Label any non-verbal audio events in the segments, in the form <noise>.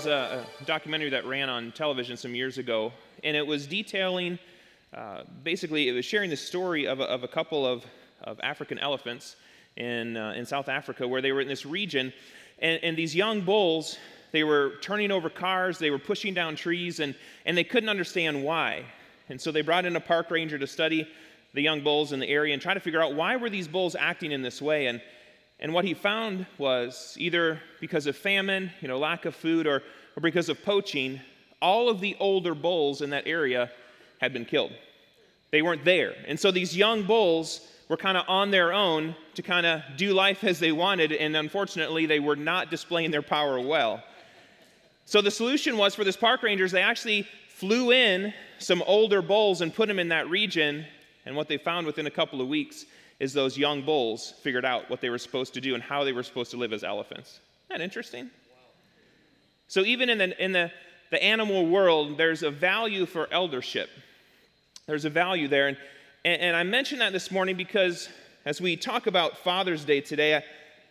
Was a, a documentary that ran on television some years ago, and it was detailing uh, basically, it was sharing the story of a, of a couple of, of African elephants in, uh, in South Africa where they were in this region, and, and these young bulls they were turning over cars, they were pushing down trees, and, and they couldn't understand why. And so they brought in a park ranger to study the young bulls in the area and try to figure out why were these bulls acting in this way. And, and what he found was either because of famine, you know, lack of food, or, or because of poaching, all of the older bulls in that area had been killed. They weren't there. And so these young bulls were kind of on their own to kind of do life as they wanted, and unfortunately, they were not displaying their power well. So the solution was for this park rangers, they actually flew in some older bulls and put them in that region. And what they found within a couple of weeks is those young bulls figured out what they were supposed to do and how they were supposed to live as elephants. Isn't that interesting? So even in the, in the, the animal world, there's a value for eldership. There's a value there. And, and, and I mentioned that this morning because as we talk about Father's Day today, I,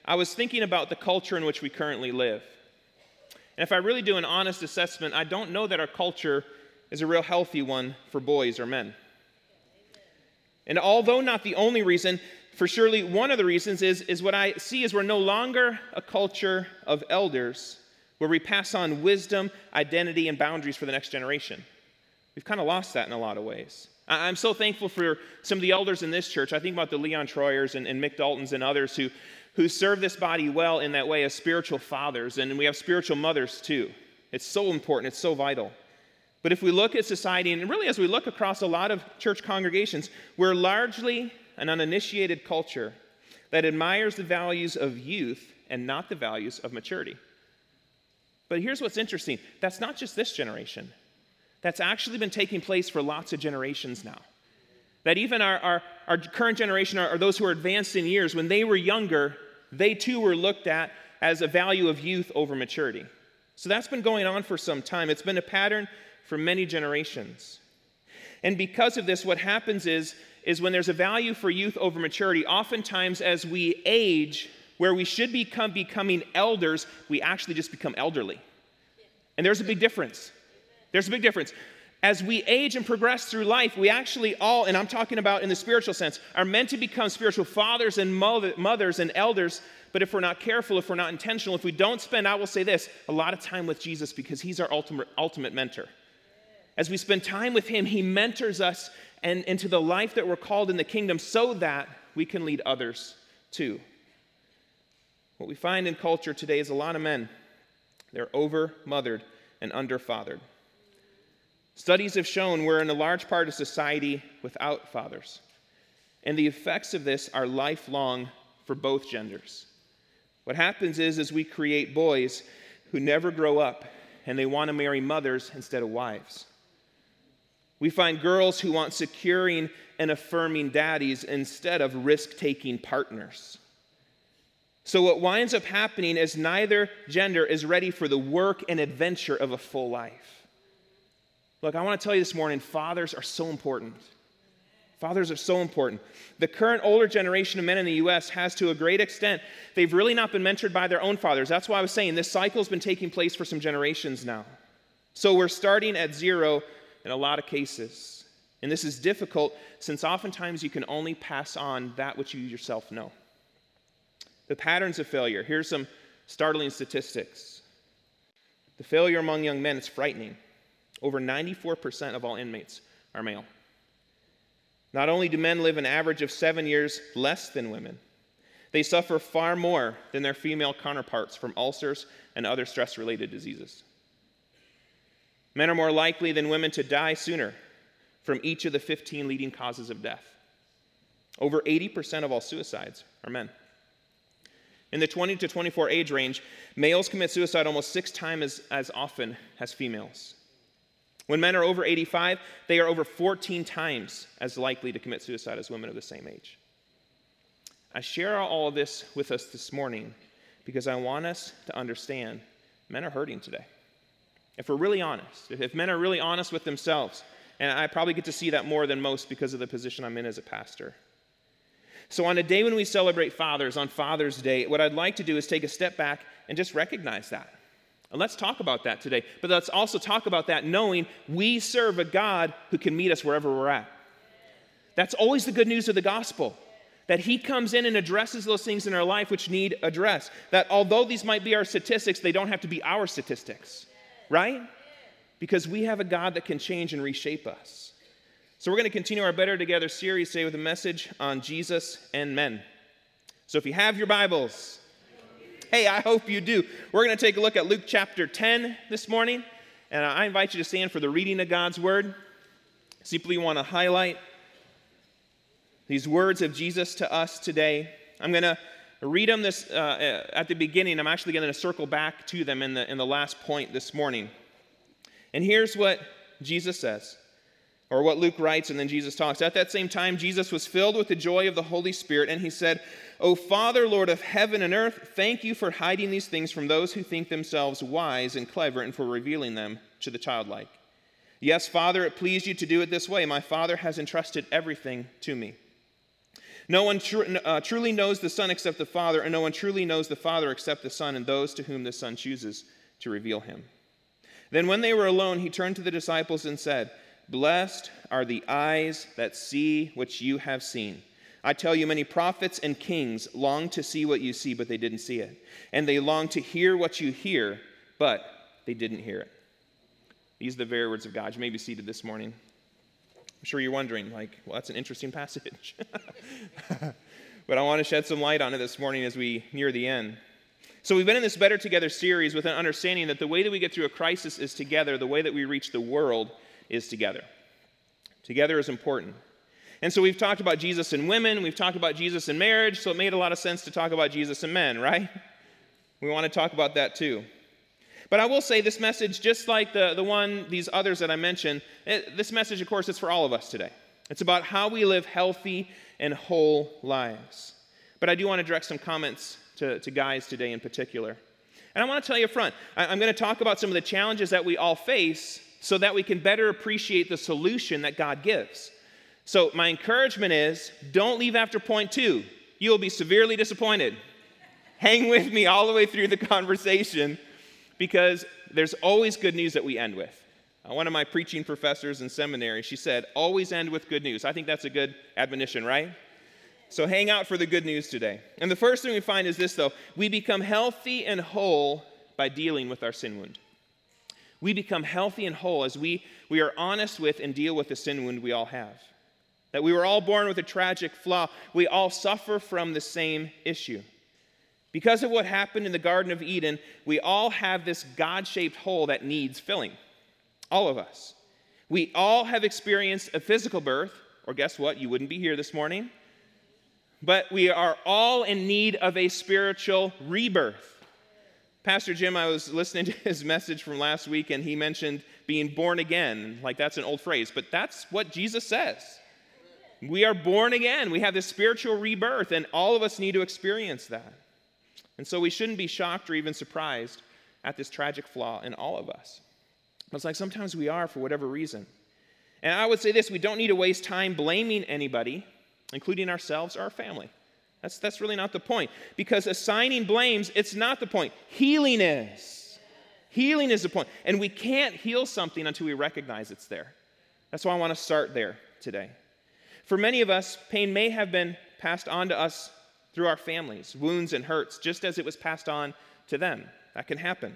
I was thinking about the culture in which we currently live. And if I really do an honest assessment, I don't know that our culture is a real healthy one for boys or men. And although not the only reason, for surely one of the reasons is, is what I see is we're no longer a culture of elders where we pass on wisdom, identity, and boundaries for the next generation. We've kind of lost that in a lot of ways. I'm so thankful for some of the elders in this church. I think about the Leon Troyers and, and Mick Daltons and others who, who serve this body well in that way as spiritual fathers, and we have spiritual mothers too. It's so important, it's so vital. But if we look at society, and really as we look across a lot of church congregations, we're largely an uninitiated culture that admires the values of youth and not the values of maturity. But here's what's interesting that's not just this generation, that's actually been taking place for lots of generations now. That even our, our, our current generation, or those who are advanced in years, when they were younger, they too were looked at as a value of youth over maturity. So that's been going on for some time. It's been a pattern for many generations. And because of this, what happens is, is when there's a value for youth over maturity, oftentimes as we age, where we should become becoming elders, we actually just become elderly. And there's a big difference. There's a big difference. As we age and progress through life, we actually all, and I'm talking about in the spiritual sense, are meant to become spiritual fathers and mothers and elders. But if we're not careful, if we're not intentional, if we don't spend, I will say this, a lot of time with Jesus because he's our ultimate, ultimate mentor. As we spend time with him, he mentors us and into the life that we're called in the kingdom so that we can lead others too. What we find in culture today is a lot of men, they're over mothered and under fathered. Studies have shown we're in a large part of society without fathers. And the effects of this are lifelong for both genders. What happens is, is we create boys who never grow up and they want to marry mothers instead of wives. We find girls who want securing and affirming daddies instead of risk taking partners. So, what winds up happening is neither gender is ready for the work and adventure of a full life. Look, I want to tell you this morning fathers are so important. Fathers are so important. The current older generation of men in the U.S. has, to a great extent, they've really not been mentored by their own fathers. That's why I was saying this cycle has been taking place for some generations now. So we're starting at zero in a lot of cases. And this is difficult since oftentimes you can only pass on that which you yourself know. The patterns of failure. Here's some startling statistics. The failure among young men is frightening. Over 94% of all inmates are male. Not only do men live an average of seven years less than women, they suffer far more than their female counterparts from ulcers and other stress related diseases. Men are more likely than women to die sooner from each of the 15 leading causes of death. Over 80% of all suicides are men. In the 20 to 24 age range, males commit suicide almost six times as, as often as females. When men are over 85, they are over 14 times as likely to commit suicide as women of the same age. I share all of this with us this morning because I want us to understand men are hurting today. If we're really honest, if men are really honest with themselves, and I probably get to see that more than most because of the position I'm in as a pastor. So, on a day when we celebrate fathers, on Father's Day, what I'd like to do is take a step back and just recognize that. And let's talk about that today. But let's also talk about that knowing we serve a God who can meet us wherever we're at. That's always the good news of the gospel. That he comes in and addresses those things in our life which need address. That although these might be our statistics, they don't have to be our statistics, right? Because we have a God that can change and reshape us. So we're going to continue our Better Together series today with a message on Jesus and men. So if you have your Bibles, Hey, I hope you do. We're going to take a look at Luke chapter 10 this morning, and I invite you to stand for the reading of God's word. Simply want to highlight these words of Jesus to us today. I'm going to read them this uh, at the beginning. I'm actually going to circle back to them in the, in the last point this morning. And here's what Jesus says, or what Luke writes, and then Jesus talks. At that same time, Jesus was filled with the joy of the Holy Spirit, and he said, O Father, Lord of heaven and earth, thank you for hiding these things from those who think themselves wise and clever and for revealing them to the childlike. Yes, Father, it pleased you to do it this way. My Father has entrusted everything to me. No one tr- uh, truly knows the Son except the Father, and no one truly knows the Father except the Son and those to whom the Son chooses to reveal him. Then, when they were alone, he turned to the disciples and said, Blessed are the eyes that see what you have seen. I tell you, many prophets and kings long to see what you see, but they didn't see it. And they long to hear what you hear, but they didn't hear it. These are the very words of God. You may be seated this morning. I'm sure you're wondering, like, well, that's an interesting passage. <laughs> but I want to shed some light on it this morning as we near the end. So, we've been in this Better Together series with an understanding that the way that we get through a crisis is together, the way that we reach the world is together. Together is important. And so we've talked about Jesus and women, we've talked about Jesus and marriage, so it made a lot of sense to talk about Jesus and men, right? We want to talk about that too. But I will say this message, just like the, the one, these others that I mentioned, it, this message, of course, is for all of us today. It's about how we live healthy and whole lives. But I do want to direct some comments to, to guys today in particular. And I want to tell you up front, I, I'm going to talk about some of the challenges that we all face so that we can better appreciate the solution that God gives. So, my encouragement is don't leave after point two. You will be severely disappointed. Hang with me all the way through the conversation because there's always good news that we end with. Uh, one of my preaching professors in seminary, she said, always end with good news. I think that's a good admonition, right? So hang out for the good news today. And the first thing we find is this, though we become healthy and whole by dealing with our sin wound. We become healthy and whole as we, we are honest with and deal with the sin wound we all have that we were all born with a tragic flaw. We all suffer from the same issue. Because of what happened in the Garden of Eden, we all have this God shaped hole that needs filling. All of us. We all have experienced a physical birth, or guess what? You wouldn't be here this morning. But we are all in need of a spiritual rebirth. Pastor Jim, I was listening to his message from last week, and he mentioned being born again. Like that's an old phrase, but that's what Jesus says. We are born again. We have this spiritual rebirth, and all of us need to experience that. And so we shouldn't be shocked or even surprised at this tragic flaw in all of us. But it's like sometimes we are for whatever reason. And I would say this we don't need to waste time blaming anybody, including ourselves or our family. That's, that's really not the point. Because assigning blames, it's not the point. Healing is. Healing is the point. And we can't heal something until we recognize it's there. That's why I want to start there today. For many of us, pain may have been passed on to us through our families, wounds and hurts, just as it was passed on to them. That can happen.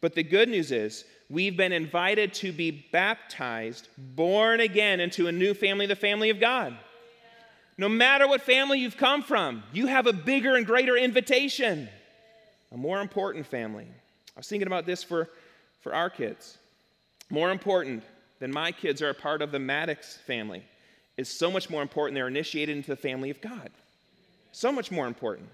But the good news is, we've been invited to be baptized, born again into a new family, the family of God. No matter what family you've come from, you have a bigger and greater invitation, a more important family. I was thinking about this for, for our kids. More important than my kids are a part of the Maddox family is so much more important. They're initiated into the family of God. So much more important.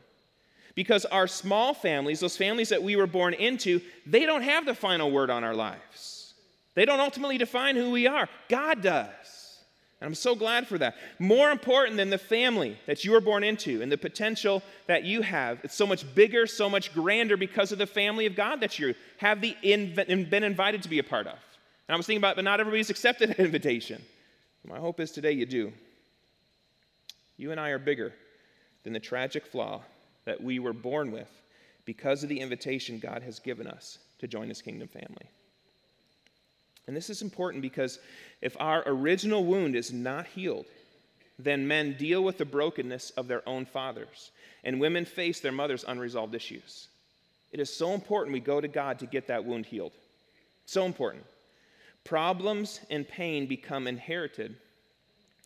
Because our small families, those families that we were born into, they don't have the final word on our lives. They don't ultimately define who we are, God does. And I'm so glad for that. More important than the family that you were born into and the potential that you have, it's so much bigger, so much grander because of the family of God that you have the inv- been invited to be a part of. And I was thinking about, but not everybody's <laughs> accepted that invitation. My hope is today you do. You and I are bigger than the tragic flaw that we were born with because of the invitation God has given us to join his kingdom family. And this is important because if our original wound is not healed, then men deal with the brokenness of their own fathers, and women face their mother's unresolved issues. It is so important we go to God to get that wound healed. So important. Problems and pain become inherited,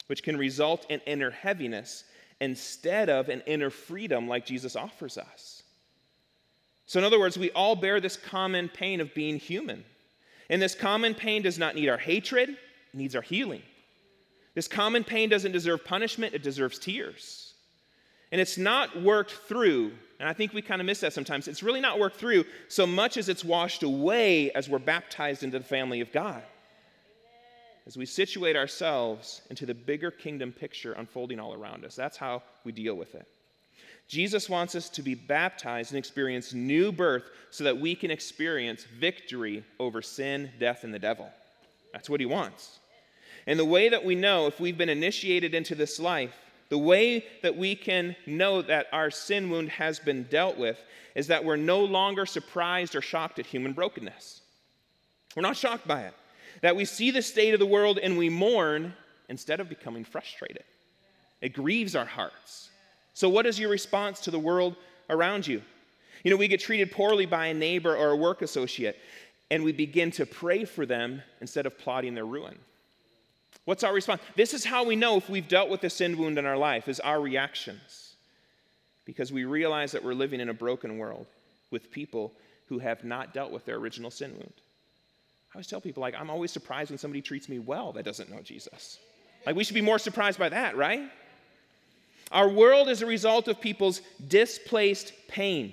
which can result in inner heaviness instead of an inner freedom like Jesus offers us. So, in other words, we all bear this common pain of being human. And this common pain does not need our hatred, it needs our healing. This common pain doesn't deserve punishment, it deserves tears. And it's not worked through, and I think we kind of miss that sometimes. It's really not worked through so much as it's washed away as we're baptized into the family of God. As we situate ourselves into the bigger kingdom picture unfolding all around us. That's how we deal with it. Jesus wants us to be baptized and experience new birth so that we can experience victory over sin, death, and the devil. That's what he wants. And the way that we know if we've been initiated into this life, the way that we can know that our sin wound has been dealt with is that we're no longer surprised or shocked at human brokenness. We're not shocked by it. That we see the state of the world and we mourn instead of becoming frustrated. It grieves our hearts. So, what is your response to the world around you? You know, we get treated poorly by a neighbor or a work associate, and we begin to pray for them instead of plotting their ruin. What's our response? This is how we know if we've dealt with a sin wound in our life, is our reactions. Because we realize that we're living in a broken world with people who have not dealt with their original sin wound. I always tell people, like, I'm always surprised when somebody treats me well that doesn't know Jesus. Like, we should be more surprised by that, right? Our world is a result of people's displaced pain.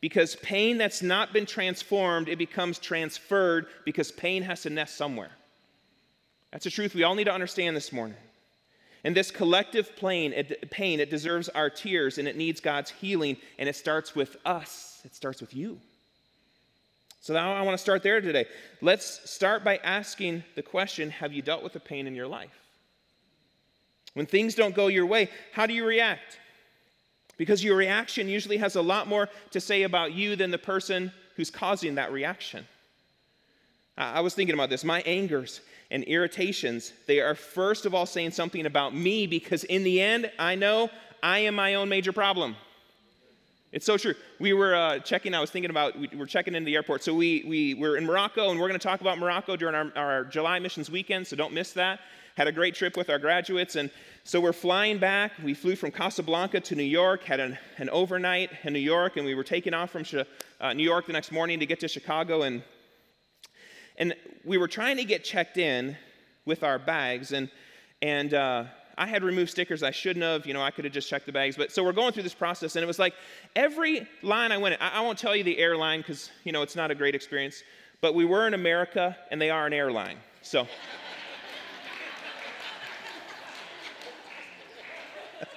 Because pain that's not been transformed, it becomes transferred because pain has to nest somewhere. That's a truth we all need to understand this morning. And this collective pain it, deserves our tears and it needs God's healing, and it starts with us. It starts with you. So now I want to start there today. Let's start by asking the question Have you dealt with the pain in your life? When things don't go your way, how do you react? Because your reaction usually has a lot more to say about you than the person who's causing that reaction. I was thinking about this. My angers and irritations, they are first of all saying something about me because in the end, I know I am my own major problem. It's so true. We were uh, checking, I was thinking about, we were checking into the airport. So we, we were in Morocco, and we're going to talk about Morocco during our, our July missions weekend, so don't miss that had a great trip with our graduates. And so we're flying back. We flew from Casablanca to New York, had an, an overnight in New York, and we were taking off from uh, New York the next morning to get to Chicago. And, and we were trying to get checked in with our bags. And, and uh, I had removed stickers I shouldn't have. You know, I could have just checked the bags. But so we're going through this process, and it was like every line I went in, I, I won't tell you the airline because, you know, it's not a great experience. But we were in America, and they are an airline. So. <laughs>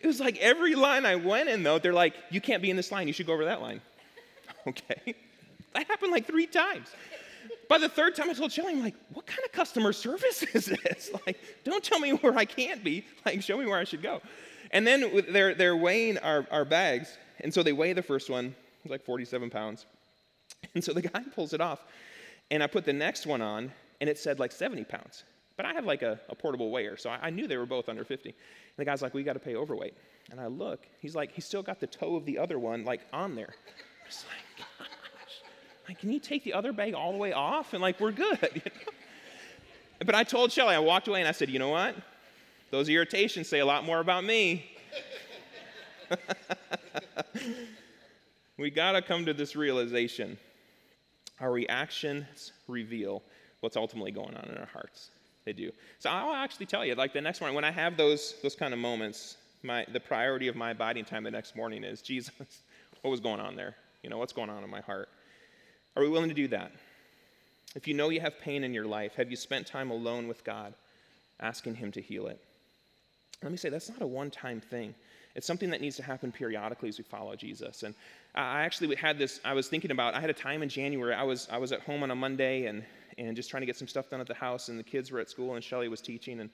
it was like every line I went in, though, they're like, you can't be in this line, you should go over that line. <laughs> okay. That happened like three times. By the third time I told Shelly, I'm like, what kind of customer service is this? <laughs> Like, don't tell me where I can't be. Like, show me where I should go. And then they're, they're weighing our, our bags. And so they weigh the first one, it's like 47 pounds. And so the guy pulls it off. And I put the next one on, and it said like 70 pounds. But I have like a, a portable weigher, so I, I, knew they were both under 50. And the guy's like, we got to pay overweight. And I look, he's like, he's still got the toe of the other one like on there. <laughs> It's like, gosh, like, can you take the other bag all the way off? And like, we're good. <laughs> But I told Shelly, I walked away and I said, you know what? Those irritations say a lot more about me. <laughs> we got to come to this realization. Our reactions reveal what's ultimately going on in our hearts. They do. So I'll actually tell you, like the next morning, when I have those, those kind of moments, my, the priority of my abiding time the next morning is Jesus, <laughs> what was going on there? You know, what's going on in my heart? Are we willing to do that? If you know you have pain in your life, have you spent time alone with God, asking Him to heal it? Let me say, that's not a one time thing. It's something that needs to happen periodically as we follow Jesus. And I actually had this, I was thinking about, I had a time in January, I was, I was at home on a Monday and, and just trying to get some stuff done at the house, and the kids were at school, and Shelly was teaching. And,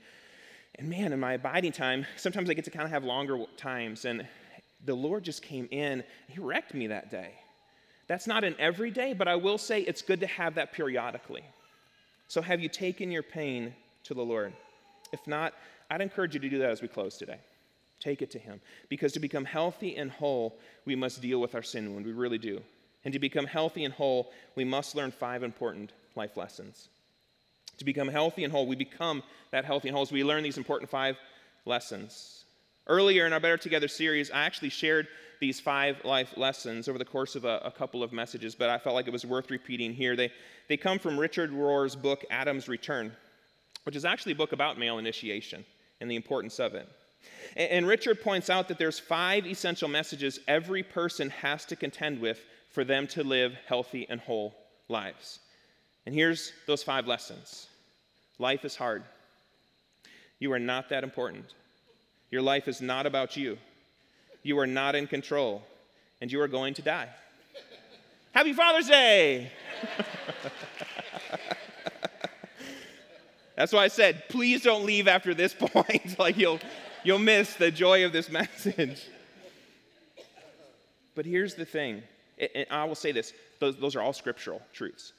and man, in my abiding time, sometimes I get to kind of have longer times. And the Lord just came in, He wrecked me that day. That's not an everyday, but I will say it's good to have that periodically. So, have you taken your pain to the Lord? If not, I'd encourage you to do that as we close today. Take it to Him. Because to become healthy and whole, we must deal with our sin wound. We really do. And to become healthy and whole, we must learn five important life lessons. To become healthy and whole, we become that healthy and whole as we learn these important five lessons. Earlier in our Better Together series, I actually shared these five life lessons over the course of a, a, couple of messages, but I felt like it was worth repeating here. They, they come from Richard Rohr's book, Adam's Return, which is actually a book about male initiation and the importance of it. And, and Richard points out that there's five essential messages every person has to contend with for them to live healthy and whole lives. And here's those five lessons life is hard. You are not that important. Your life is not about you. You are not in control, and you are going to die. Happy Father's Day! <laughs> That's why I said, please don't leave after this <laughs> point. like you'll, you'll miss the joy of this <laughs> message. But here's the thing, and I will say this those, those are all scriptural truths.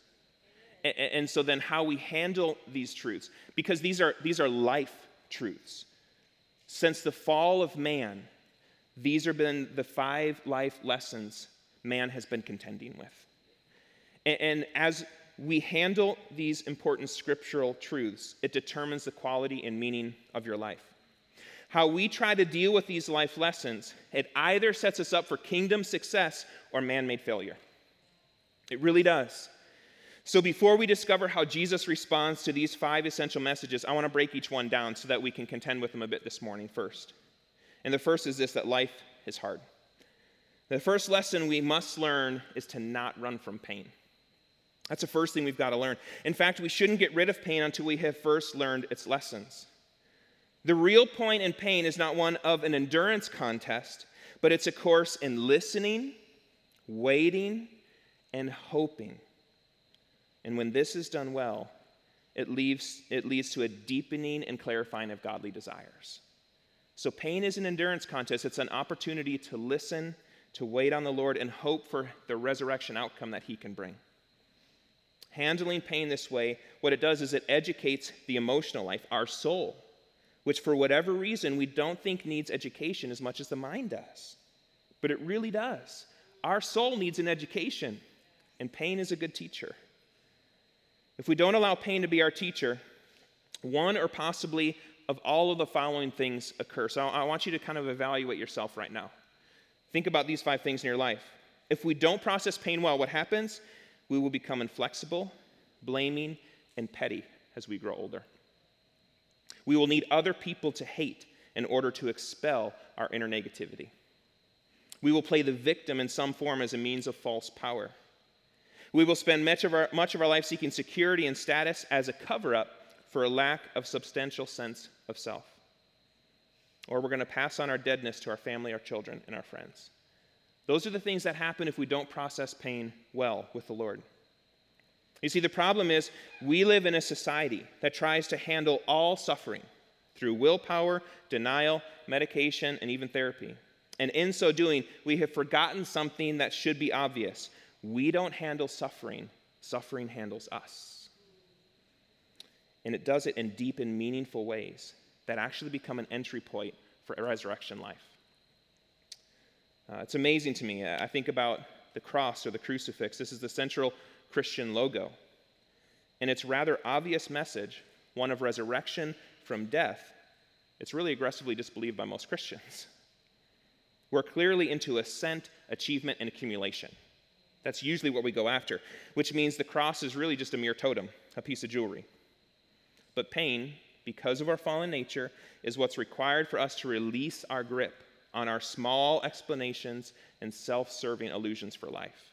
And, so then how we handle these truths, because these are, these are life truths. Since the fall of man, these have been the five life lessons man has been contending with. And, and as we handle these important scriptural truths, it determines the quality and meaning of your life. How we try to deal with these life lessons, it either sets us up for kingdom success or man made failure. It really does. So, before we discover how Jesus responds to these five essential messages, I want to break each one down so that we can contend with them a bit this morning first. And the first is this that life is hard. The first lesson we must learn is to not run from pain. That's the first thing we've got to learn. In fact, we shouldn't get rid of pain until we have first learned its lessons. The real point in pain is not one of an endurance contest, but it's a course in listening, waiting, and hoping. And when this is done well, it leads, it leads to a deepening and clarifying of godly desires. So, pain is an endurance contest. It's an opportunity to listen, to wait on the Lord, and hope for the resurrection outcome that He can bring handling pain this way, what it does is it educates the emotional life, our soul, which for whatever reason we don't think needs education as much as the mind does. But it really does. Our soul needs an education, and pain is a good teacher. If we don't allow pain to be our teacher, one or possibly of all of the following things occur. So I want you to kind of evaluate yourself right now. Think about these five things in your life. If we don't process pain well, what happens we will become inflexible, blaming, and petty as we grow older. We will need other people to hate in order to expel our inner negativity. We will play the victim in some form as a means of false power. We will spend much of our, much of our life seeking security and status as a cover up for a lack of substantial sense of self. Or we're going to pass on our deadness to our family, our children, and our friends. Those are the things that happen if we don't process pain well with the Lord. You see, the problem is we live in a society that tries to handle all suffering through willpower, denial, medication, and even therapy. And in so doing, we have forgotten something that should be obvious. We don't handle suffering, suffering handles us. And it does it in deep and meaningful ways that actually become an entry point for resurrection life. Uh, it's amazing to me. I think about the cross or the crucifix. This is the central Christian logo. And its rather obvious message, one of resurrection from death, it's really aggressively disbelieved by most Christians. We're clearly into ascent, achievement, and accumulation. That's usually what we go after, which means the cross is really just a mere totem, a piece of jewelry. But pain, because of our fallen nature, is what's required for us to release our grip on our small explanations and self serving illusions for life.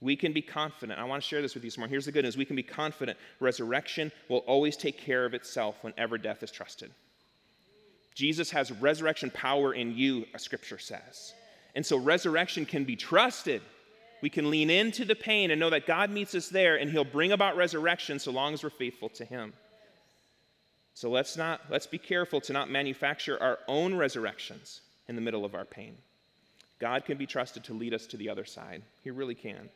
we can be confident. I want to share this with you some more. Here's the good news we can be confident resurrection will always take care of itself whenever death is trusted. Jesus has resurrection power in you, a scripture says. And so resurrection can be trusted. We can lean into the pain and know that God meets us there and he'll bring about resurrection so long as we're faithful to him. So let's not let's be careful to not manufacture our own resurrections in the middle of our pain. God can be trusted to lead us to the other side. He really can.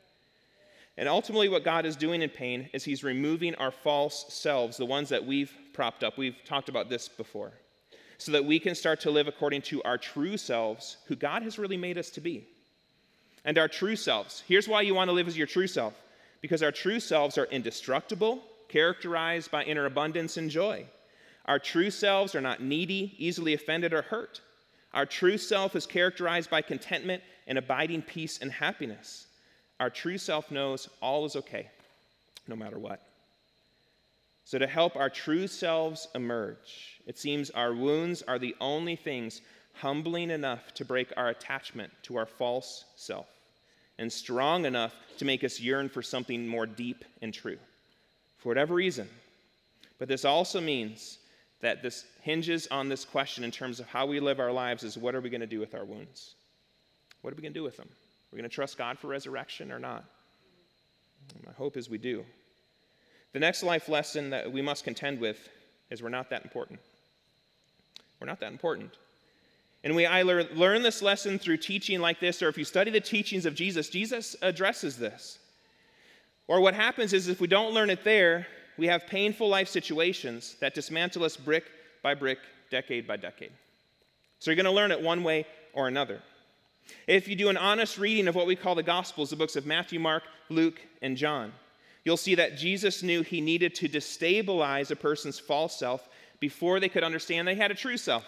And ultimately, what God is doing in pain is He's removing our false selves, the ones that we've propped up. We've talked about this before. So that we can start to live according to our true selves, who God has really made us to be. And our true selves. Here's why you want to live as your true self because our true selves are indestructible, characterized by inner abundance and joy. Our true selves are not needy, easily offended, or hurt. Our true self is characterized by contentment and abiding peace and happiness. Our true self knows all is okay, no matter what. So, to help our true selves emerge, it seems our wounds are the only things humbling enough to break our attachment to our false self and strong enough to make us yearn for something more deep and true. For whatever reason. But this also means that this hinges on this question in terms of how we live our lives is what are we going to do with our wounds? What are we going to do with them? Are we going to trust God for resurrection or not? My hope is we do. The next life lesson that we must contend with is we're not that important. We're not that important. And we either learn this lesson through teaching like this, or if you study the teachings of Jesus, Jesus addresses this. Or what happens is if we don't learn it there, we have painful life situations that dismantle us brick by brick, decade by decade. So you're going to learn it one way or another. If you do an honest reading of what we call the Gospels, the books of Matthew, Mark, Luke, and John, you'll see that Jesus knew he needed to destabilize a person's false self before they could understand they had a true self.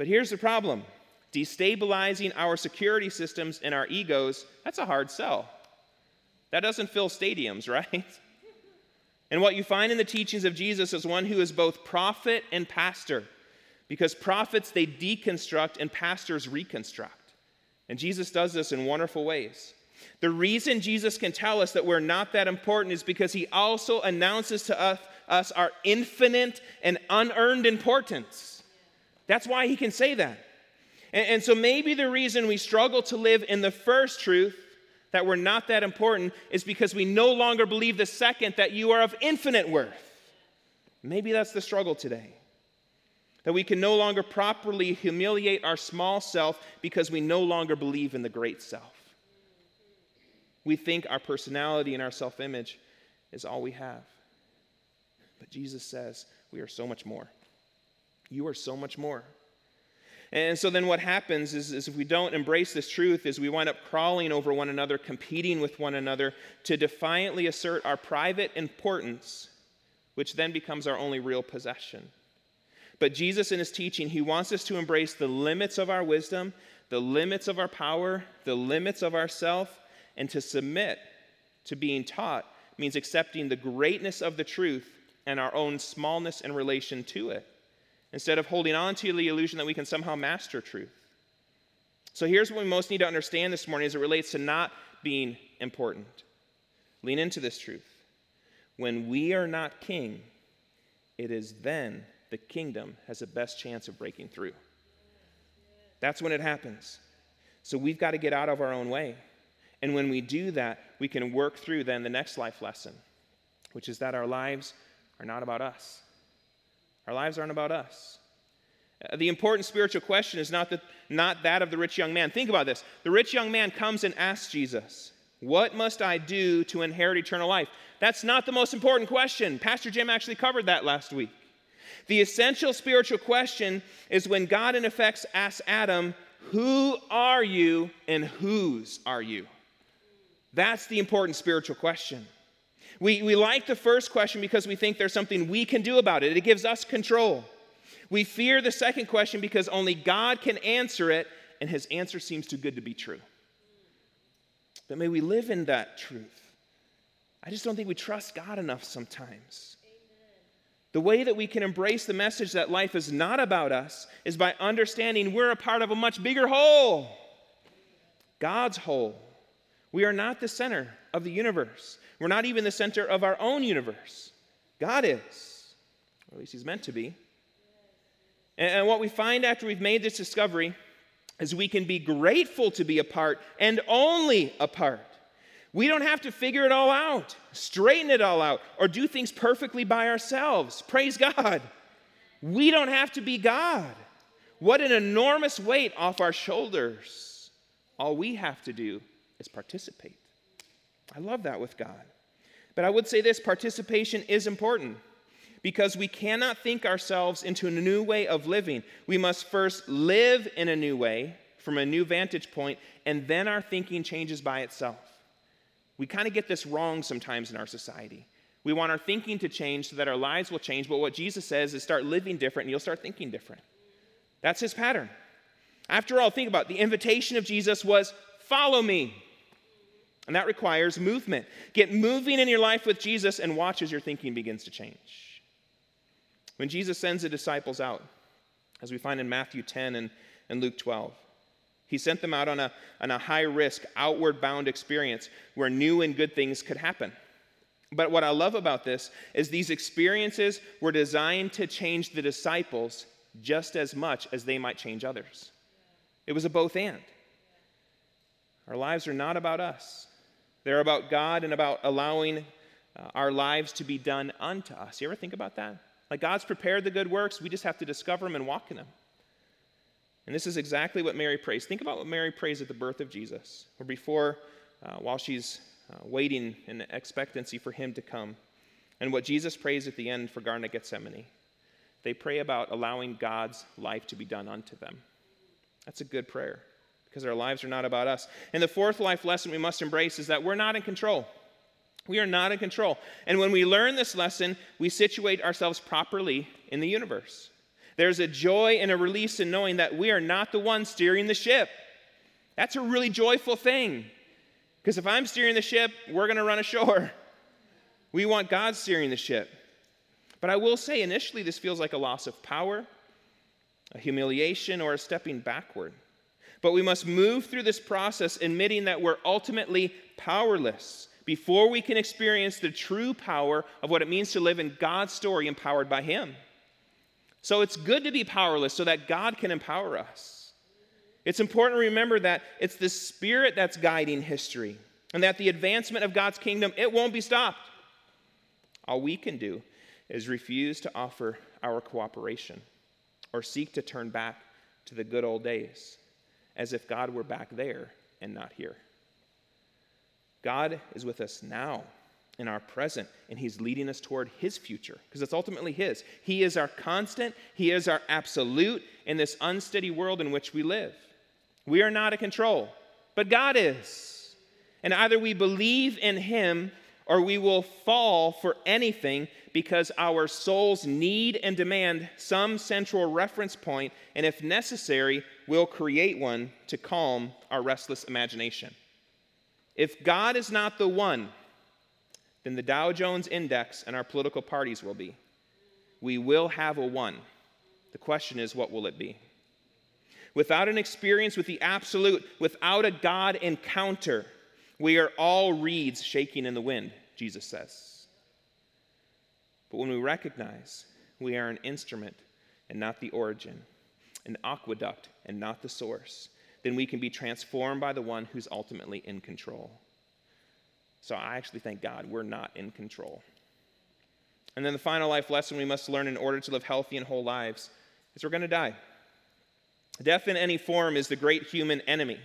But here's the problem destabilizing our security systems and our egos, that's a hard sell. That doesn't fill stadiums, <laughs> right? And what you find in the teachings of Jesus is one who is both prophet and pastor. Because prophets, they deconstruct and pastors reconstruct. And Jesus does this in wonderful ways. The reason Jesus can tell us that we're not that important is because he also announces to us, us our infinite and unearned importance. That's why he can say that. And, and so maybe the reason we struggle to live in the first truth that we're not that important is because we no longer believe the second that you are of infinite worth. Maybe that's the struggle today. That we can no longer properly humiliate our small self because we no longer believe in the great self. We think our personality and our self image is all we have. But Jesus says we are so much more. You are so much more. And so then what happens is, is, if we don't embrace this truth is we wind up crawling over one another, competing with one another to defiantly assert our private importance, which then becomes our only real possession. But Jesus in his teaching, he wants us to embrace the limits of our wisdom, the limits of our power, the limits of ourself, and to submit to being taught means accepting the greatness of the truth and our own smallness in relation to it instead of holding on to the illusion that we can somehow master truth. So here's what we most need to understand this morning as it relates to not being important. Lean into this truth. When we are not king, it is then the kingdom has the best chance of breaking through. That's when it happens. So we've got to get out of our own way. And when we do that, we can work through then the next life lesson, which is that our lives are not about us. Our lives aren't about us. Uh, the important spiritual question is not, the, not that of the rich young man. Think about this. The rich young man comes and asks Jesus, What must I do to inherit eternal life? That's not the most important question. Pastor Jim actually covered that last week. The essential spiritual question is when God, in effect, asks Adam, Who are you and whose are you? That's the important spiritual question. We, we like the first question because we think there's something we can do about it, it gives us control. We fear the second question because only God can answer it, and his answer seems too good to be true. But may we live in that truth. I just don't think we trust God enough sometimes. The way that we can embrace the message that life is not about us is by understanding we're a part of a much bigger whole God's whole We are not the center of the universe. We're not even the center of our own universe. God is, or at least He's meant to be. And what we find after we've made this discovery is we can be grateful to be a part and only a part. We don't have to figure it all out, straighten it all out, or do things perfectly by ourselves. Praise God. We don't have to be God. What an enormous weight off our shoulders. All we have to do is participate. I love that with God. But I would say this participation is important because we cannot think ourselves into a new way of living. We must first live in a new way from a new vantage point, and then our thinking changes by itself. We kind of get this wrong sometimes in our society. We want our thinking to change so that our lives will change, but what Jesus says is start living different and you'll start thinking different. That's his pattern. After all, think about it. the invitation of Jesus was follow me. And that requires movement. Get moving in your life with Jesus and watch as your thinking begins to change. When Jesus sends the disciples out, as we find in Matthew 10 and, and Luke 12, he sent them out on a, on a high risk, outward bound experience where new and good things could happen. But what I love about this is these experiences were designed to change the disciples just as much as they might change others. It was a both and. Our lives are not about us, they're about God and about allowing uh, our lives to be done unto us. You ever think about that? Like God's prepared the good works, we just have to discover them and walk in them. And this is exactly what Mary prays. Think about what Mary prays at the birth of Jesus, or before, uh, while she's uh, waiting in expectancy for him to come, and what Jesus prays at the end for Garden of Gethsemane. They pray about allowing God's life to be done unto them. That's a good prayer because our lives are not about us. And the fourth life lesson we must embrace is that we're not in control. We are not in control. And when we learn this lesson, we situate ourselves properly in the universe. There's a joy and a release in knowing that we are not the one steering the ship. That's a really joyful thing. Because if I'm steering the ship, we're going to run ashore. <laughs> We want God steering the ship. But I will say, initially, this feels like a loss of power, a humiliation, or a stepping backward. But we must move through this process admitting that we're ultimately powerless before we can experience the true power of what it means to live in God's story empowered by Him. So it's good to be powerless so that God can empower us. It's important to remember that it's the Spirit that's guiding history and that the advancement of God's kingdom, it won't be stopped. All we can do is refuse to offer our cooperation or seek to turn back to the good old days as if God were back there and not here. God is with us now in our present, and He's leading us toward His future because it's ultimately His. He is our constant, He is our absolute in this unsteady world in which we live. We are not in control, but God is. And either we believe in Him or we will fall for anything because our souls need and demand some central reference point, and if necessary, we'll create one to calm our restless imagination. If God is not the one, then the Dow Jones Index and our political parties will be. We will have a one. The question is, what will it be? Without an experience with the absolute, without a God encounter, we are all reeds shaking in the wind, Jesus says. But when we recognize we are an instrument and not the origin, an aqueduct and not the source, then we can be transformed by the one who's ultimately in control. So I actually thank God we're not in control. And then the final life lesson we must learn in order to live healthy and whole lives is we're going to die. Death in any form is the great human enemy.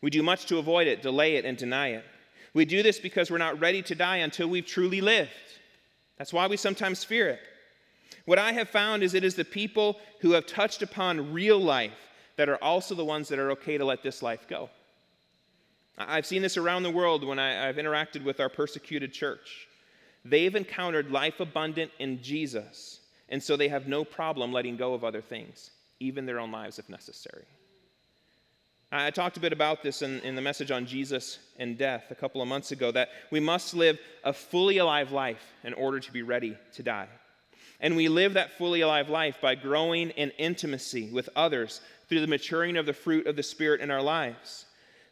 We do much to avoid it, delay it, and deny it. We do this because we're not ready to die until we've truly lived. That's why we sometimes fear it. What I have found is it is the people who have touched upon real life that are also the ones that are okay to let this life go. I've seen this around the world when I, have interacted with our persecuted church. They've encountered life abundant in Jesus, and so they have no problem letting go of other things, even their own lives if necessary. I talked a bit about this in, in, the message on Jesus and death a couple of months ago that we must live a fully alive life in order to be ready to die. And we live that fully alive life by growing in intimacy with others through the maturing of the fruit of the Spirit in our lives.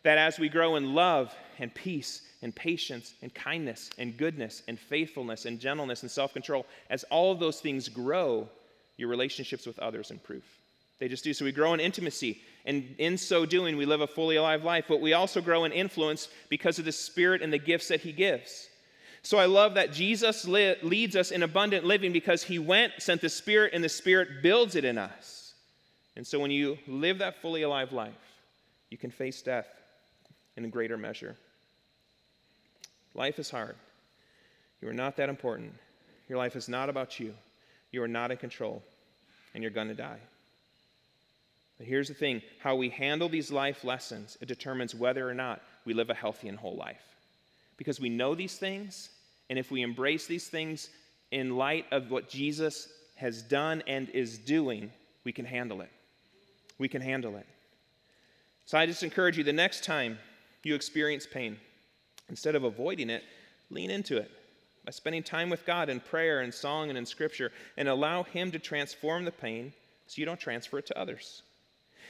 That as we grow in love and peace and patience and kindness and goodness and faithfulness and gentleness and self control, as all of those things grow, your relationships with others improve. They just do. So we grow in intimacy, and in so doing, we live a fully alive life. But we also grow in influence because of the Spirit and the gifts that He gives. So I love that Jesus leads us in abundant living because He went, sent the Spirit, and the Spirit builds it in us. And so when you live that fully alive life, you can face death in a greater measure. Life is hard. You are not that important. Your life is not about you. You are not in control, and you're going to die. But here's the thing how we handle these life lessons, it determines whether or not we live a healthy and whole life. Because we know these things, and if we embrace these things in light of what Jesus has done and is doing, we can handle it. We can handle it. So I just encourage you the next time you experience pain, instead of avoiding it, lean into it by spending time with God in prayer and song and in scripture and allow Him to transform the pain so you don't transfer it to others.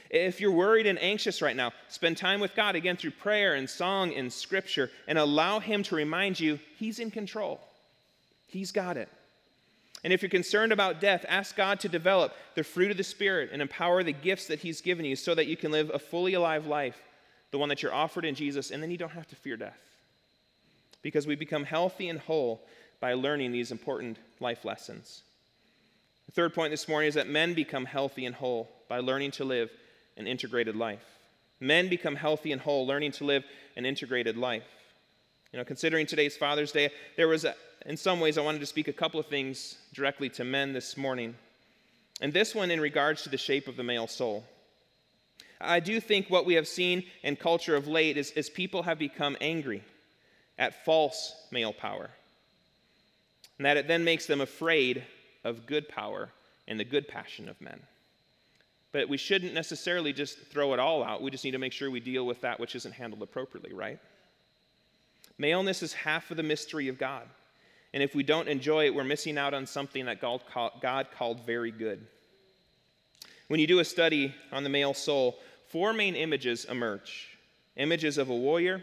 If you're worried and anxious right now, spend time with God again through prayer and song and scripture and allow Him to remind you He's in control. He's got it. And if you're concerned about death, ask God to develop the fruit of the Spirit and empower the gifts that He's given you so that you can live a fully alive life, the one that you're offered in Jesus, and then you don't have to fear death because we become healthy and whole by learning these important life lessons. The third point this morning is that men become healthy and whole by learning to live an integrated life. Men become healthy and whole learning to live an integrated life. You know, considering today's Father's Day, there was, a, in some ways, I wanted to speak a couple of things directly to men this morning. And this one in regards to the shape of the male soul. I do think what we have seen in culture of late is, is people have become angry at false male power. And that it then makes them afraid of good power and the good passion of men. But we shouldn't necessarily just throw it all out. We just need to make sure we deal with that which isn't handled appropriately, right? Maleness is half of the mystery of God. And if we don't enjoy it, we're missing out on something that God called very good. When you do a study on the male soul, four main images emerge images of a warrior,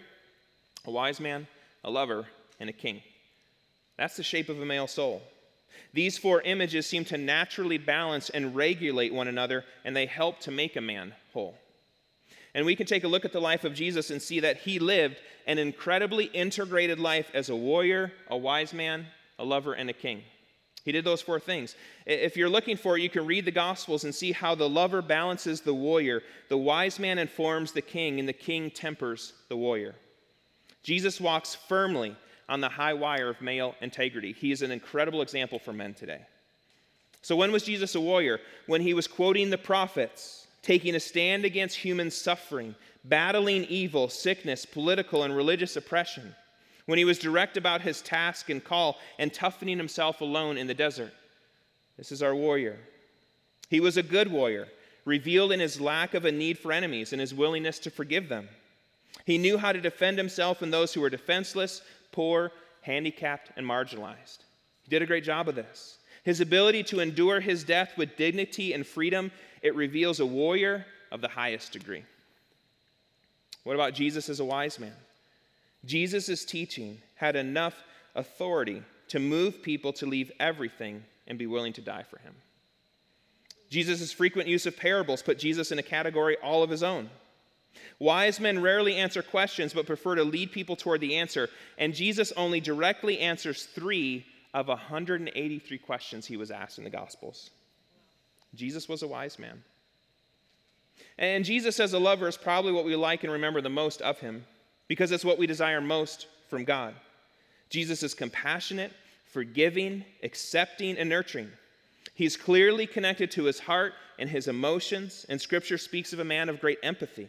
a wise man, a lover, and a king. That's the shape of a male soul. These four images seem to naturally balance and regulate one another, and they help to make a man whole. And we can take a look at the life of Jesus and see that he lived an incredibly integrated life as a warrior, a wise man, a lover, and a king. He did those four things. If you're looking for it, you can read the Gospels and see how the lover balances the warrior, the wise man informs the king, and the king tempers the warrior. Jesus walks firmly on the high wire of male integrity. He is an incredible example for men today. So, when was Jesus a warrior? When he was quoting the prophets, taking a stand against human suffering, battling evil, sickness, political, and religious oppression. When he was direct about his task and call and toughening himself alone in the desert. This is our warrior. He was a good warrior, revealed in his lack of a need for enemies and his willingness to forgive them. He knew how to defend himself and those who were defenseless, poor, handicapped, and marginalized. He did a great job of this. His ability to endure his death with dignity and freedom, it reveals a warrior of the highest degree. What about Jesus as a wise man? Jesus' teaching had enough authority to move people to leave everything and be willing to die for him. Jesus' frequent use of parables put Jesus in a category all of his own. Wise men rarely answer questions, but prefer to lead people toward the answer. And Jesus only directly answers three of 183 questions he was asked in the Gospels. Jesus was a wise man. And Jesus as a lover is probably what we like and remember the most of him because it's what we desire most from God. Jesus is compassionate, forgiving, accepting, and nurturing. He's clearly connected to his heart and his emotions, and Scripture speaks of a man of great empathy.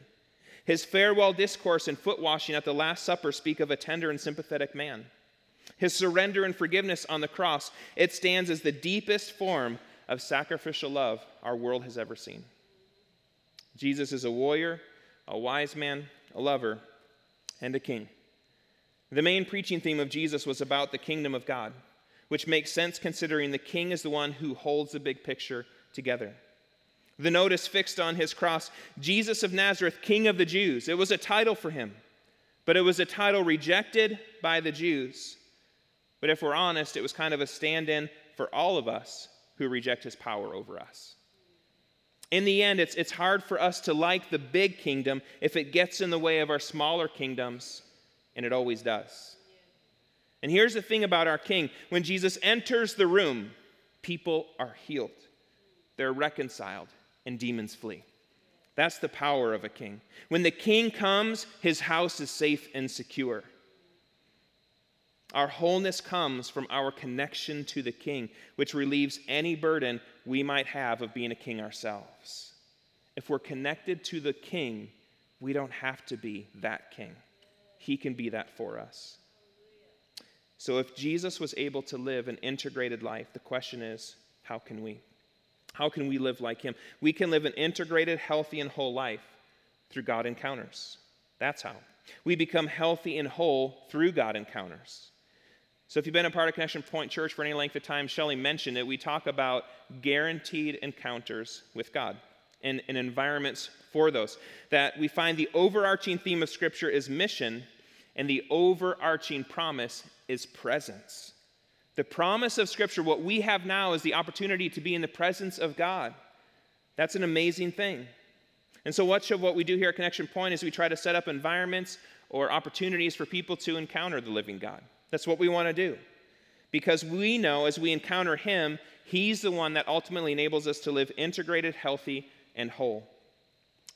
His farewell discourse and foot washing at the Last Supper speak of a tender and sympathetic man. His surrender and forgiveness on the cross, it stands as the deepest form of sacrificial love our world has ever seen. Jesus is a warrior, a wise man, a lover, and a king. The main preaching theme of Jesus was about the kingdom of God, which makes sense considering the king is the one who holds the big picture together. The notice fixed on his cross Jesus of Nazareth, King of the Jews. It was a title for him, but it was a title rejected by the Jews. But if we're honest, it was kind of a stand in for all of us who reject his power over us. In the end, it's, it's hard for us to like the big kingdom if it gets in the way of our smaller kingdoms, and it always does. And here's the thing about our king when Jesus enters the room, people are healed, they're reconciled, and demons flee. That's the power of a king. When the king comes, his house is safe and secure. Our wholeness comes from our connection to the King, which relieves any burden we might have of being a king ourselves. If we're connected to the King, we don't have to be that King. He can be that for us. So, if Jesus was able to live an integrated life, the question is how can we? How can we live like Him? We can live an integrated, healthy, and whole life through God encounters. That's how. We become healthy and whole through God encounters. So, if you've been a part of Connection Point Church for any length of time, Shelly mentioned it. We talk about guaranteed encounters with God and, and environments for those. That we find the overarching theme of Scripture is mission, and the overarching promise is presence. The promise of Scripture, what we have now, is the opportunity to be in the presence of God. That's an amazing thing. And so, much of what we do here at Connection Point is we try to set up environments or opportunities for people to encounter the living God. That's what we want to do. Because we know as we encounter Him, He's the one that ultimately enables us to live integrated, healthy, and whole.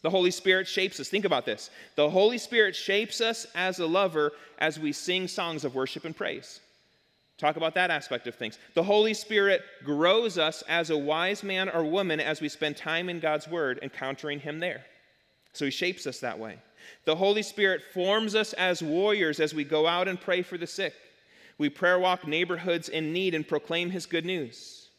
The Holy Spirit shapes us. Think about this. The Holy Spirit shapes us as a lover as we sing songs of worship and praise. Talk about that aspect of things. The Holy Spirit grows us as a wise man or woman as we spend time in God's Word, encountering Him there. So He shapes us that way. The Holy Spirit forms us as warriors as we go out and pray for the sick. We prayer walk neighborhoods in need and proclaim his good news.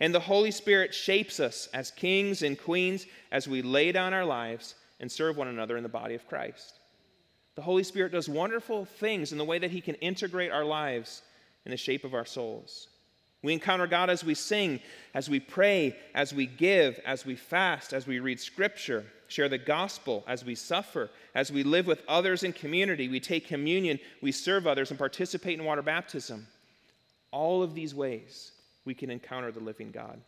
And the Holy Spirit shapes us as kings and queens as we lay down our lives and serve one another in the body of Christ. The Holy Spirit does wonderful things in the way that he can integrate our lives in the shape of our souls. We encounter God as we sing, as we pray, as we give, as we fast, as we read scripture, share the gospel, as we suffer, as we live with others in community, we take communion, we serve others, and participate in water baptism. All of these ways we can encounter the living God.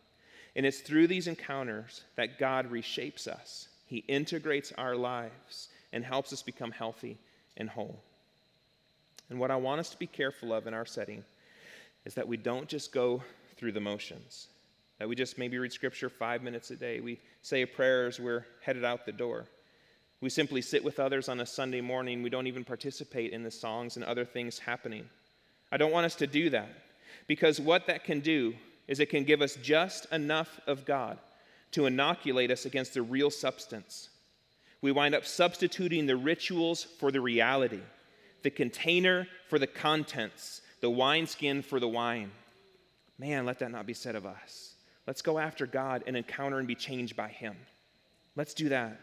And it's through these encounters that God reshapes us. He integrates our lives and helps us become healthy and whole. And what I want us to be careful of in our setting is that we don't just go through the motions, that we just maybe read scripture five minutes a day. We say a prayer as we're headed out the door. We simply sit with others on a Sunday morning. We don't even participate in the songs and other things happening. I don't want us to do that because what that can do is it can give us just enough of God to inoculate us against the real substance. We wind up substituting the rituals for the reality, the container for the contents, the wineskin for the wine. Man, let that not be said of us. Let's go after God and encounter and be changed by Him. Let's do that.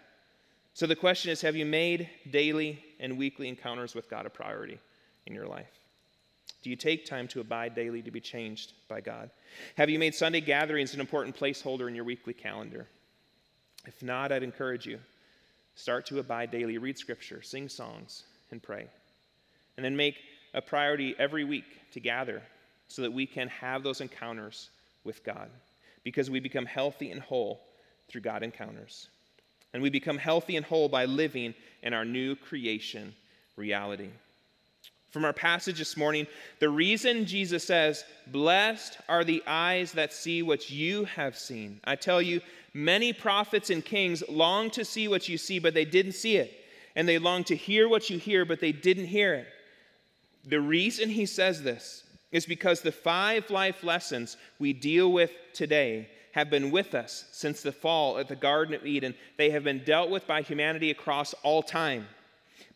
So the question is have you made daily and weekly encounters with God a priority in your life? Do you take time to abide daily to be changed by God? Have you made Sunday gatherings an important placeholder in your weekly calendar? If not, I'd encourage you start to abide daily, read scripture, sing songs, and pray. And then make a priority every week to gather so that we can have those encounters with God because we become healthy and whole through God encounters. And we become healthy and whole by living in our new creation reality. From our passage this morning, the reason Jesus says, Blessed are the eyes that see what you have seen. I tell you, many prophets and kings long to see what you see, but they didn't see it. And they long to hear what you hear, but they didn't hear it. The reason he says this is because the five life lessons we deal with today have been with us since the fall at the Garden of Eden. They have been dealt with by humanity across all time.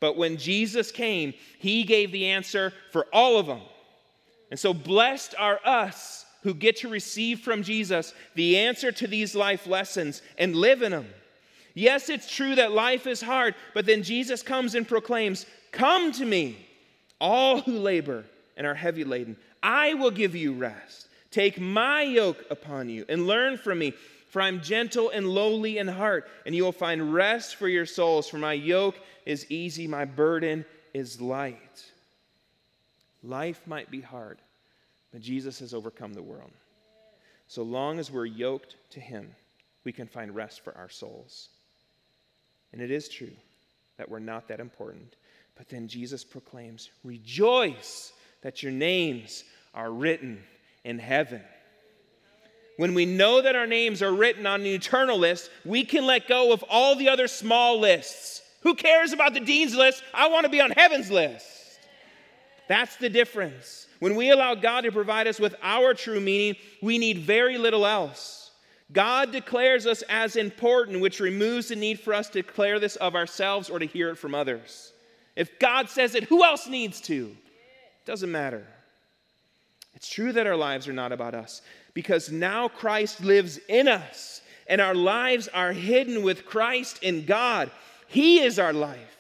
But when Jesus came, he gave the answer for all of them. And so, blessed are us who get to receive from Jesus the answer to these life lessons and live in them. Yes, it's true that life is hard, but then Jesus comes and proclaims, Come to me, all who labor and are heavy laden. I will give you rest. Take my yoke upon you and learn from me, For I'm gentle and lowly in heart, and you will find rest for your souls. For my yoke is easy, my burden is light. Life might be hard, but Jesus has overcome the world. So long as we're yoked to Him, we can find rest for our souls. And it is true that we're not that important. But then Jesus proclaims, Rejoice that your names are written in heaven. When we know that our names are written on the eternal list, we can let go of all the other small lists. Who cares about the dean's list? I want to be on heaven's list. That's the difference. When we allow God to provide us with our true meaning, we need very little else. God declares us as important, which removes the need for us to declare this of ourselves or to hear it from others. If God says it, who else needs to? Doesn't matter. It's true that our lives are not about us because now Christ lives in us and our lives are hidden with Christ in God. He is our life.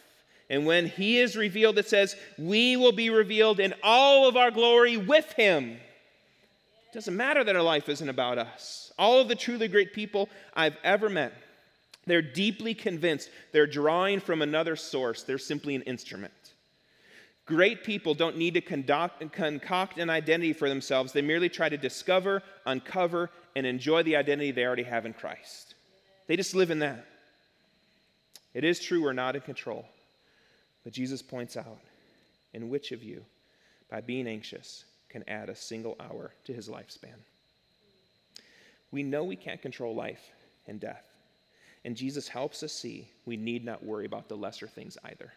And when he is revealed, it says, we will be revealed in all of our glory with him. It doesn't matter that our life isn't about us. All of the truly great people I've ever met, they're deeply convinced they're drawing from another source. They're simply an instrument. Great people don't need to conduct, concoct an identity for themselves. They merely try to discover, uncover, and enjoy the identity they already have in Christ. They just live in that. It is true we're not in control. But Jesus points out, in which of you, by being anxious, can add a single hour to his lifespan? We know we can't control life and death. And Jesus helps us see we need not worry about the lesser things either.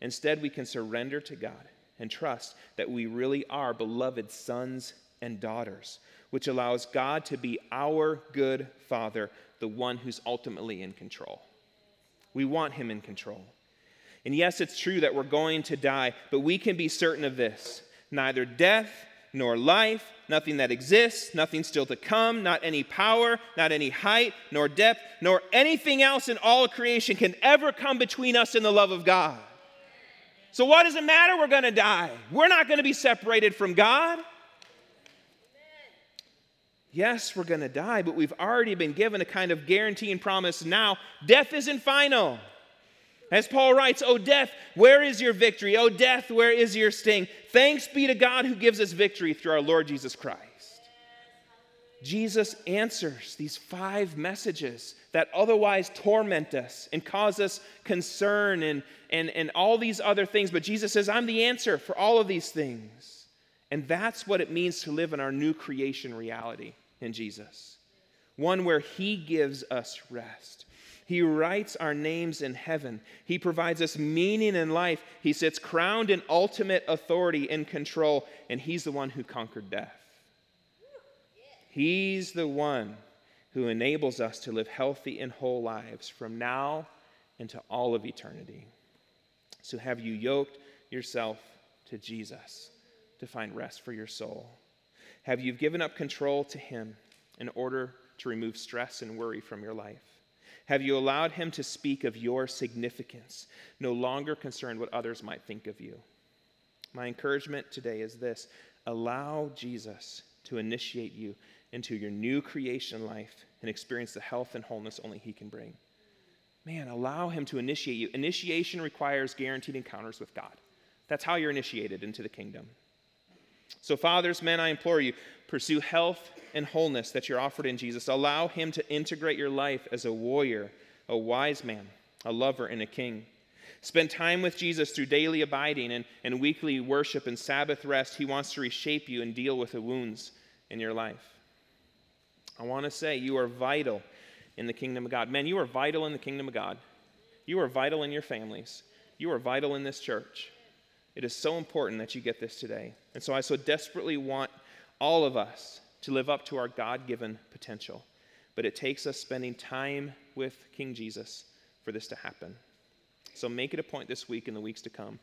Instead, we can surrender to God and trust that we really are beloved sons and daughters, which allows God to be our good Father, the one who's ultimately in control. We want Him in control. And yes, it's true that we're going to die, but we can be certain of this neither death nor life, nothing that exists, nothing still to come, not any power, not any height, nor depth, nor anything else in all creation can ever come between us and the love of God. So, what does it matter? We're going to die. We're not going to be separated from God. Yes, we're going to die, but we've already been given a kind of guarantee and promise now. Death isn't final. As Paul writes, O death, where is your victory? O death, where is your sting? Thanks be to God who gives us victory through our Lord Jesus Christ. Jesus answers these five messages that otherwise torment us and cause us concern and, and, and all these other things. But Jesus says, I'm the answer for all of these things. And that's what it means to live in our new creation reality in Jesus one where He gives us rest. He writes our names in heaven. He provides us meaning in life. He sits crowned in ultimate authority and control, and He's the one who conquered death. He's the one who enables us to live healthy and whole lives from now into all of eternity. So, have you yoked yourself to Jesus to find rest for your soul? Have you given up control to Him in order to remove stress and worry from your life? Have you allowed him to speak of your significance, no longer concerned what others might think of you? My encouragement today is this allow Jesus to initiate you into your new creation life and experience the health and wholeness only he can bring. Man, allow him to initiate you. Initiation requires guaranteed encounters with God. That's how you're initiated into the kingdom. So, fathers, men, I implore you, pursue health and wholeness that you're offered in Jesus. Allow Him to integrate your life as a warrior, a wise man, a lover, and a king. Spend time with Jesus through daily abiding and, and weekly worship and Sabbath rest. He wants to reshape you and deal with the wounds in your life. I want to say you are vital in the kingdom of God. Men, you are vital in the kingdom of God. You are vital in your families. You are vital in this church. It is so important that you get this today. And so I so desperately want all of us to live up to our God given potential. But it takes us spending time with King Jesus for this to happen. So make it a point this week and the weeks to come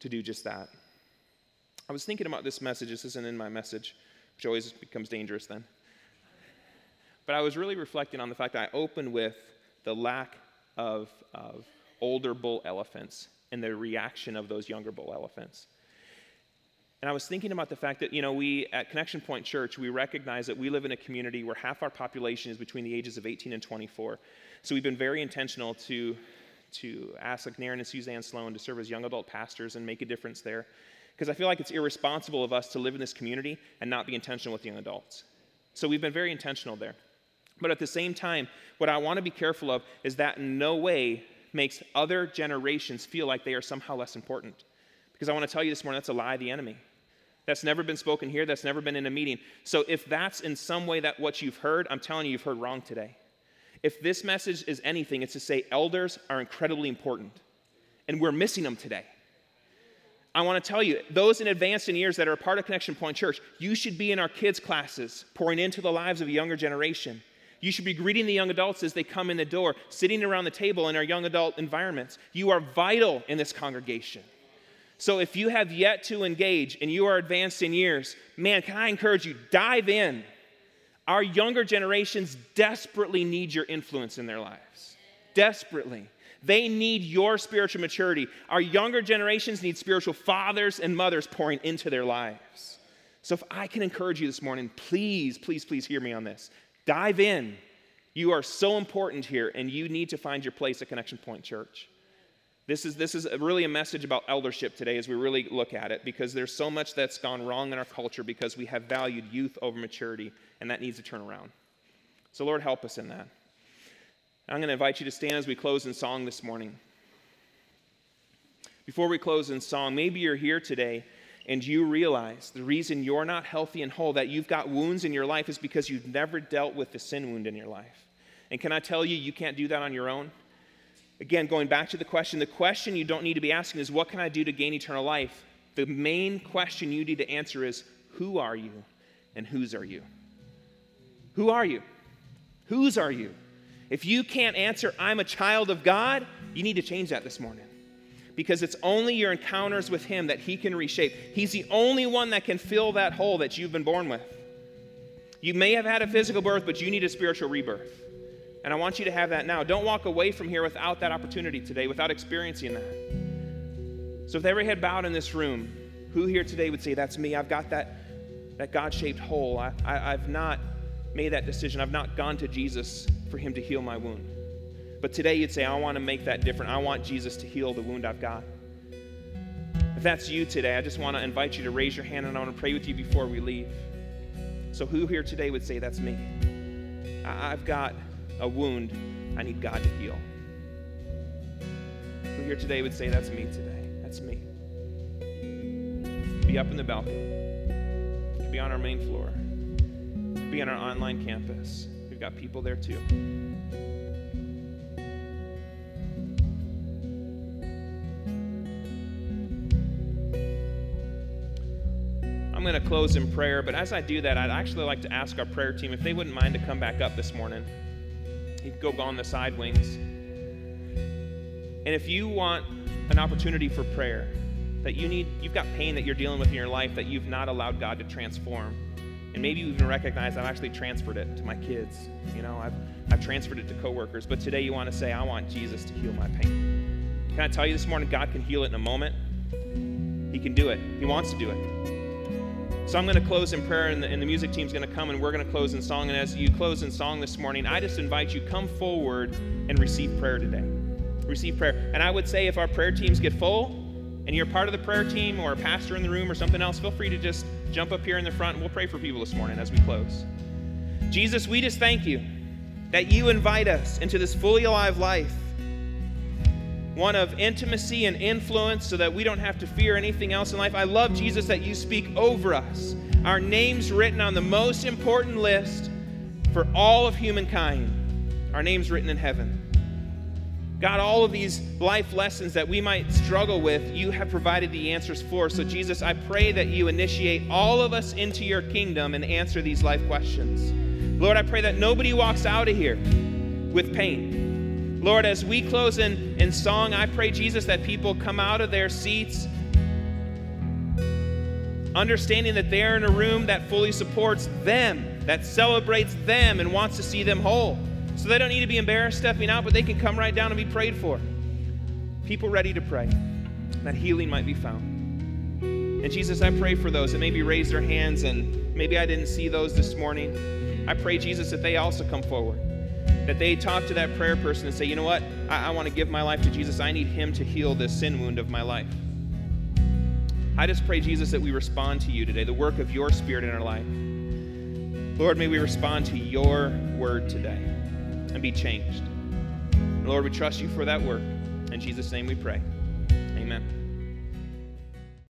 to do just that. I was thinking about this message. This isn't in my message, which always becomes dangerous then. But I was really reflecting on the fact that I opened with the lack of, of older bull elephants and the reaction of those younger bull elephants. And I was thinking about the fact that, you know, we at Connection Point Church, we recognize that we live in a community where half our population is between the ages of 18 and 24. So we've been very intentional to, to ask like Naren and Suzanne Sloan to serve as young adult pastors and make a difference there. Because I feel like it's irresponsible of us to live in this community and not be intentional with young adults. So we've been very intentional there. But at the same time, what I want to be careful of is that in no way makes other generations feel like they are somehow less important. Because I want to tell you this morning, that's a lie of the enemy. That's never been spoken here, that's never been in a meeting. So if that's in some way that what you've heard, I'm telling you, you've heard wrong today. If this message is anything, it's to say elders are incredibly important. And we're missing them today. I want to tell you, those in advanced in years that are a part of Connection Point Church, you should be in our kids' classes, pouring into the lives of a younger generation. You should be greeting the young adults as they come in the door, sitting around the table in our young adult environments. You are vital in this congregation. So if you have yet to engage and you are advanced in years, man, can I encourage you, dive in. Our younger generations desperately need your influence in their lives. Desperately. They need your spiritual maturity. Our younger generations need spiritual fathers and mothers pouring into their lives. So if I can encourage you this morning, please, please, please hear me on this. Dive in. You are so important here, and you need to find your place at Connection Point Church. This is, this is really a message about eldership today as we really look at it because there's so much that's gone wrong in our culture because we have valued youth over maturity, and that needs to turn around. So, Lord, help us in that. I'm going to invite you to stand as we close in song this morning. Before we close in song, maybe you're here today and you realize the reason you're not healthy and whole, that you've got wounds in your life, is because you've never dealt with the sin wound in your life. And can I tell you, you can't do that on your own? Again, going back to the question, the question you don't need to be asking is, What can I do to gain eternal life? The main question you need to answer is, Who are you and whose are you? Who are you? Whose are you? If you can't answer, I'm a child of God, you need to change that this morning because it's only your encounters with Him that He can reshape. He's the only one that can fill that hole that you've been born with. You may have had a physical birth, but you need a spiritual rebirth. And I want you to have that now. Don't walk away from here without that opportunity today, without experiencing that. So, if every head bowed in this room, who here today would say, That's me? I've got that, that God shaped hole. I, I, I've not made that decision. I've not gone to Jesus for Him to heal my wound. But today you'd say, I want to make that different. I want Jesus to heal the wound I've got. If that's you today, I just want to invite you to raise your hand and I want to pray with you before we leave. So, who here today would say, That's me? I've got a wound I need God to heal. Who here today would say, That's me today? That's me. Be up in the balcony, be on our main floor, be on our online campus. We've got people there too. I'm going to close in prayer, but as I do that, I'd actually like to ask our prayer team if they wouldn't mind to come back up this morning. Can go on the side wings. And if you want an opportunity for prayer, that you need, you've got pain that you're dealing with in your life that you've not allowed God to transform. And maybe you even recognize I've actually transferred it to my kids. You know, I've, I've transferred it to coworkers. But today you want to say, I want Jesus to heal my pain. Can I tell you this morning, God can heal it in a moment? He can do it. He wants to do it. So I'm going to close in prayer, and the, and the music team's going to come, and we're going to close in song. And as you close in song this morning, I just invite you come forward and receive prayer today. Receive prayer. And I would say if our prayer teams get full, and you're part of the prayer team or a pastor in the room or something else, feel free to just jump up here in the front, and we'll pray for people this morning as we close. Jesus, we just thank you that you invite us into this fully alive life one of intimacy and influence so that we don't have to fear anything else in life. I love, Jesus, that you speak over us. Our names written on the most important list for all of humankind. Our names written in heaven. God, all of these life lessons that we might struggle with, you have provided the answers for. So, Jesus, I pray that you initiate all of us into your kingdom and answer these life questions. Lord, I pray that nobody walks out of here with pain. Lord, as we close in, in song, I pray, Jesus, that people come out of their seats understanding that they're in a room that fully supports them, that celebrates them, and wants to see them whole. So they don't need to be embarrassed stepping out, but they can come right down and be prayed for. People ready to pray, that healing might be found. And Jesus, I pray for those that maybe raised their hands and maybe I didn't see those this morning. I pray, Jesus, that they also come forward. That they talk to that prayer person and say, you know what? I, I want to give my life to Jesus. I need Him to heal this sin wound of my life. I just pray, Jesus, that we respond to you today, the work of your Spirit in our life. Lord, may we respond to your word today and be changed. Lord, we trust you for that work. In Jesus' name we pray.